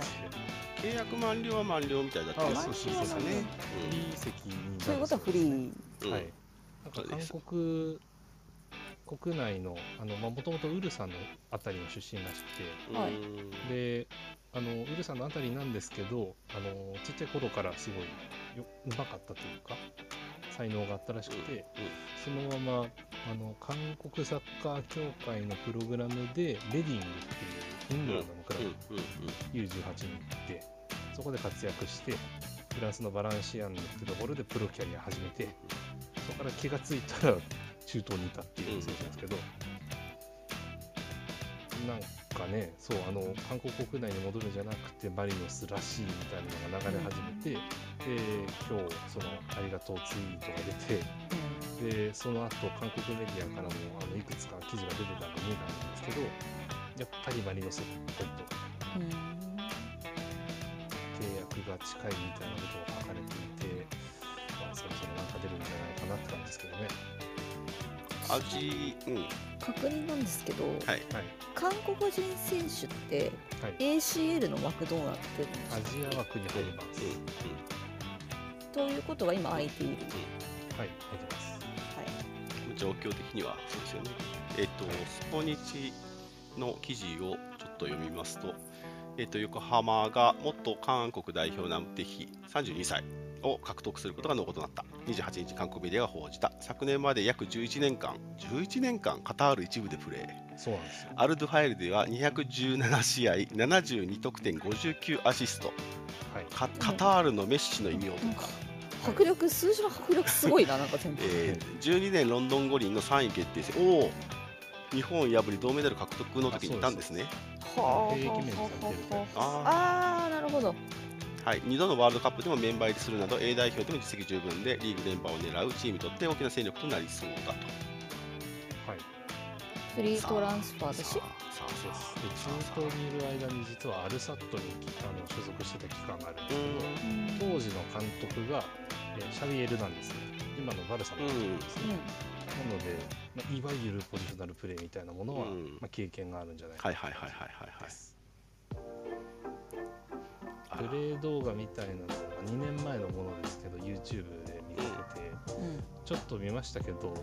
て、契約満了は満了みたいだったんですね。フリー席になるそういうことはフリー。はい。なんか韓国国内のもともとウルサンのあたりの出身らしくて、はい、であのウルサンのあたりなんですけどあのちっちゃい頃からすごいようまかったというか才能があったらしくて、そのままあの韓国サッカー協会のプログラムでレディングっていうイングランドのクラブ U18 に行ってそこで活躍してフランスのバランシアンヌってところでプロキャリア始めてそこから気が付いたら中東にいたっていう選手なんですけど、なんかねそうあの韓国国内に戻るんじゃなくてマリノスらしいみたいなのが流れ始めて、で今日そのありがとうツイートが出て、でその後韓国メディアからもあのいくつか記事が出てたのを見たんですけどやっぱりマリノスっぽいと。うん。契約が近いみたいなことを書かれていて、まあ、そろそろなんか出るんじゃないかなって感じですけどね。味、うん、確認なんですけど、はい。はい、韓国人選手ってはい ACL の枠どうなってるんですアかジア枠に入ります。ということは今空いている。はい、入ってます。はい。状況的にはそうですよね。えっ、と、スポニチの記事をちょっと読みますと、えっ、と、横浜が元韓国代表南テヒ32歳を獲得することが濃厚となった。28日、韓国メディアが報じた。昨年まで約11年間、11年間、カタール一部でプレー。そうなんですよ。アルドファイルでは217試合、72得点、59アシスト。はい、カカタールのメッシの異名とか。迫力、数字の迫力すごいな、なんか全部。えー、12年ロンドン五輪の3位決定戦、おお、日本破り銅メダル獲得の時にいたんですね。はあああー、なるほど。はい、2度のワールドカップでもメンバー入りするなど A 代表でも実績十分でリーグ連覇を狙うチームにとって大きな戦力となりそうだと。はい、フリートランスファーだしさ。あそうさです。で、中東にいる間に実はアルサットにあの所属してた期間があるんあですけど、う当時の監督が、えーシャビエルなんですね。今のバルサの監督ですね。なので、まあ、いわゆるポジショナルプレーみたいなものは、うんまあ、経験があるんじゃないん、かはいはいはいはいはいはい。あらプレー動画みたいなのが2年前のものですけど YouTube で見かけて、うん。うん。ちょっと見ましたけど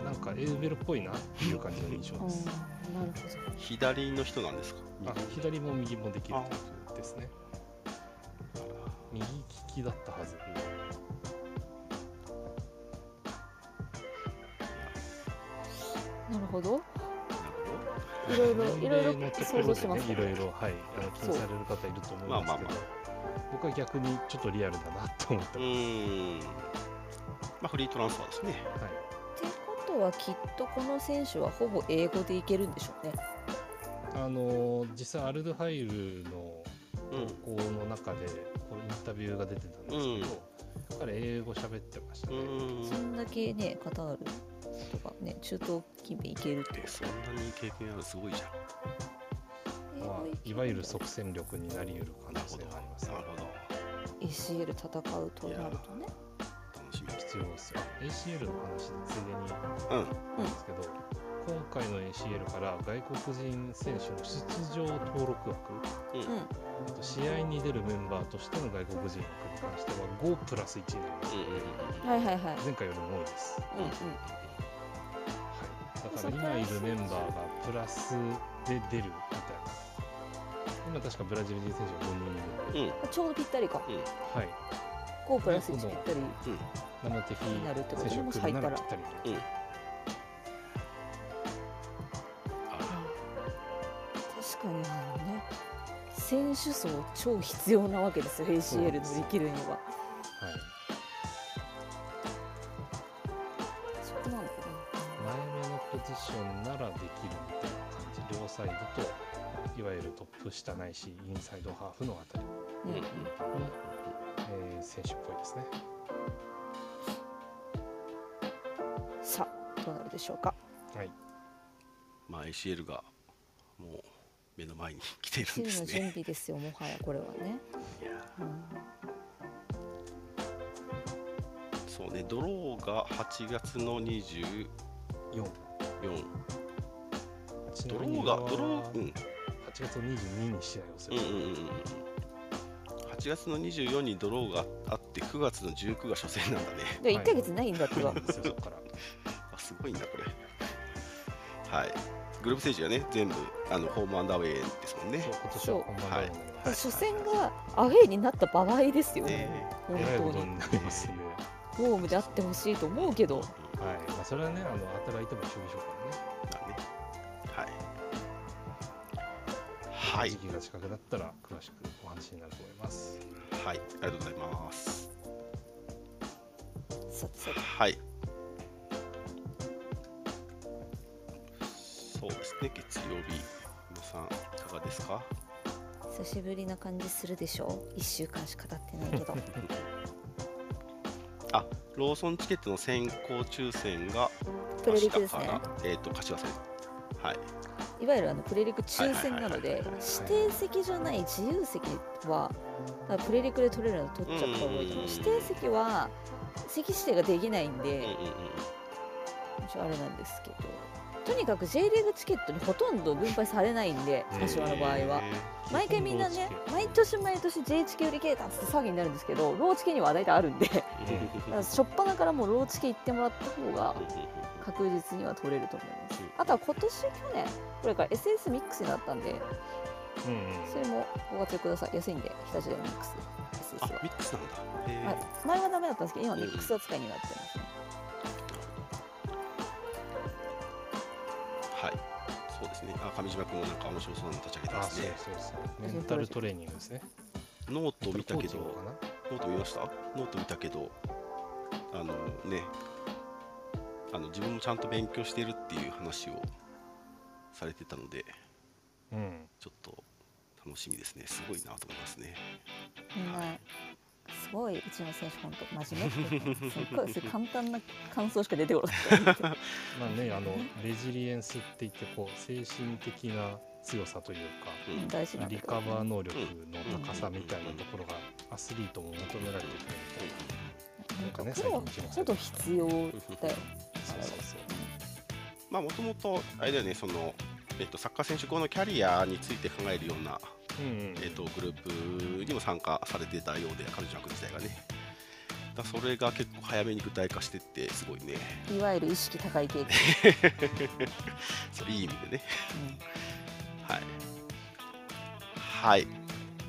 うんなんかエウベルっぽいなっていう感じの印象うん。です、なるほ左の人なんですか？あ左も右もできるタイプですね。右利きだったはず。ど。なるほど。いろいろ、いろいろ想像しますね。いろいろはいあの気にされる方いると思いますけど、まあまあま僕は逆にちょっとリアルだなと思ってうます。まあフリートランスファーですね。はいってことはきっとこの選手はほぼ英語でいけるんでしょうね。あの実際アルドハイルのうん。投稿の中でこうインタビューが出てたんですけど、彼英語喋ってましたうね、そん。んだけね、カタールとかね、中東近辺いけるってえ、そんなに経験あるすごいじゃん。英まあ語い、わゆる即戦力になり得る可能性。がありますねなるほど。ACL 戦うとなるとね。楽しみ。必要ですよ ACL の話でついでにうん。なんですけど、今回の ACL から外国人選手の出場登録枠うん。うん。あと試合に出るメンバーとしての外国人枠に関しては5プラス1になります、うんうんうんはいはいはい。前回よりも多いです、うんうん。はい、だから今いるメンバーがプラスで出るみたいな今確かブラジル人選手が5人いるうん。ちょうどぴったりか。はい5プラス1ぴったり。生的になるってこと選手が来るならぴったりとうん。あ確かにあのね、選手層超必要なわけですよ、ACL 乗り切るには。はいそこなんだね。前目のポジションならできるみたいな感じ両サイドといわゆるトップ下ないしインサイドハーフのあたりうんうんの、えー選手っぽいですねさあ、どうなるでしょうか。はいまあ ACL がもう目の前に来ているんですの準ね。備ですよ、もはやこれはね。いやうんそうね、ドローが8月の24。4ちドローが、ドロー、うん、8月の22に試合をする、うんうんうんうん。8月の24にドローがあって、9月の19が初戦なんだね。で、はい1ヶ月ないんだってば。ない。から。あ、すごいんだ、これ。はい。グループステージがね、全部あのホームアンダーウェイですもんね。そう。今年は本番だよう。になります、はい。初戦がアウェーになった場合ですよ、ね。本えらいこ当にとになりますんで、ホームであってほしいと思うけど、はい。まあ、それはねあの当たる相手も一緒でしょうからねはい時。期が近くなったら詳しくお話になると思いますはい。ありがとうございます。はい。そうですね、月曜日。皆さん、いかがですか？久しぶりな感じするでしょ？う1週間しか経ってないけど ローソンチケットの先行抽選がプレリクですねえっ、と柏戦はいいわゆるあのプレリク抽選なので指定席じゃない自由席はあプレリクで取れるの取っちゃった方がいいと思う。うん。指定席は席指定ができないんで、一応あれなんですけど。とにかく J リーグチケットにほとんど分配されないんで柏の場合は。へ毎回みんなね毎年毎年 J チケ売り切れたって騒ぎになるんですけどローチケには大体あるんで。だかーら初っ端からもうローチケ行ってもらった方が確実には取れると思います。うん。あとは今年去年これから SS ミックスになったんでうんうん。それもご活用ください。安いんで日立でミックス。SS あは、ミックスなんだ。はい、前はダメだったんですけど今うんミックス扱いになってますね。はい。そうですね。あ上島君もなんか面白そうなの立ち上げてあそうますねそうそう。メンタルトレーニングですね。ノート見たけど。ノート見ました？ノート見たけど。あのねあの自分もちゃんと勉強してるっていう話をされてたのでうん。ちょっと楽しみですね。すごいなと思いますね。みんなすごいうちの選手本当真面目ってすっごいすごい簡単な感想しか出てこなかったまあねあのレジリエンスって言ってこう精神的な強さというかうん。大事なリカバー能力の高さみたいなところがアスリートも求められてくるみたいな。なんかねプロ最近一番ほど必要だよそうそうそう。まあもともとあれだよねそのえっと、サッカー選手後のキャリアについて考えるような、うんうん。えっと、グループにも参加されてたようで彼女の自体がね。だそれが結構早めに具体化してってすごいね。いわゆる意識高い系統、そういい意味でね。うん。はい。はい。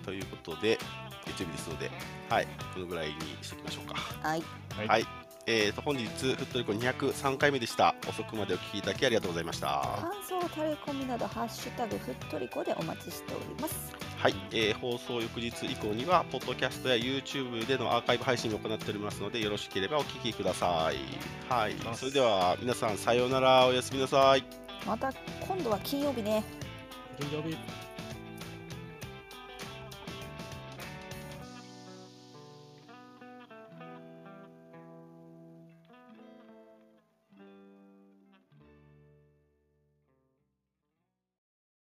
ということで、月曜日ですので、はい、このぐらいにしておきましょうか。はい。はい。はい。えーと、本日、フットリコ203回目でした。遅くまでお聞きいただきありがとうございました。感想タレコミなどハッシュタグふっとりこでお待ちしておりますはい、えー放送翌日以降には、ポッドキャストや YouTube でのアーカイブ配信を行っておりますので、よろしければお聞きください。はい。それでは、皆さん、さようなら、おやすみなさい。また今度は金曜日ね金曜日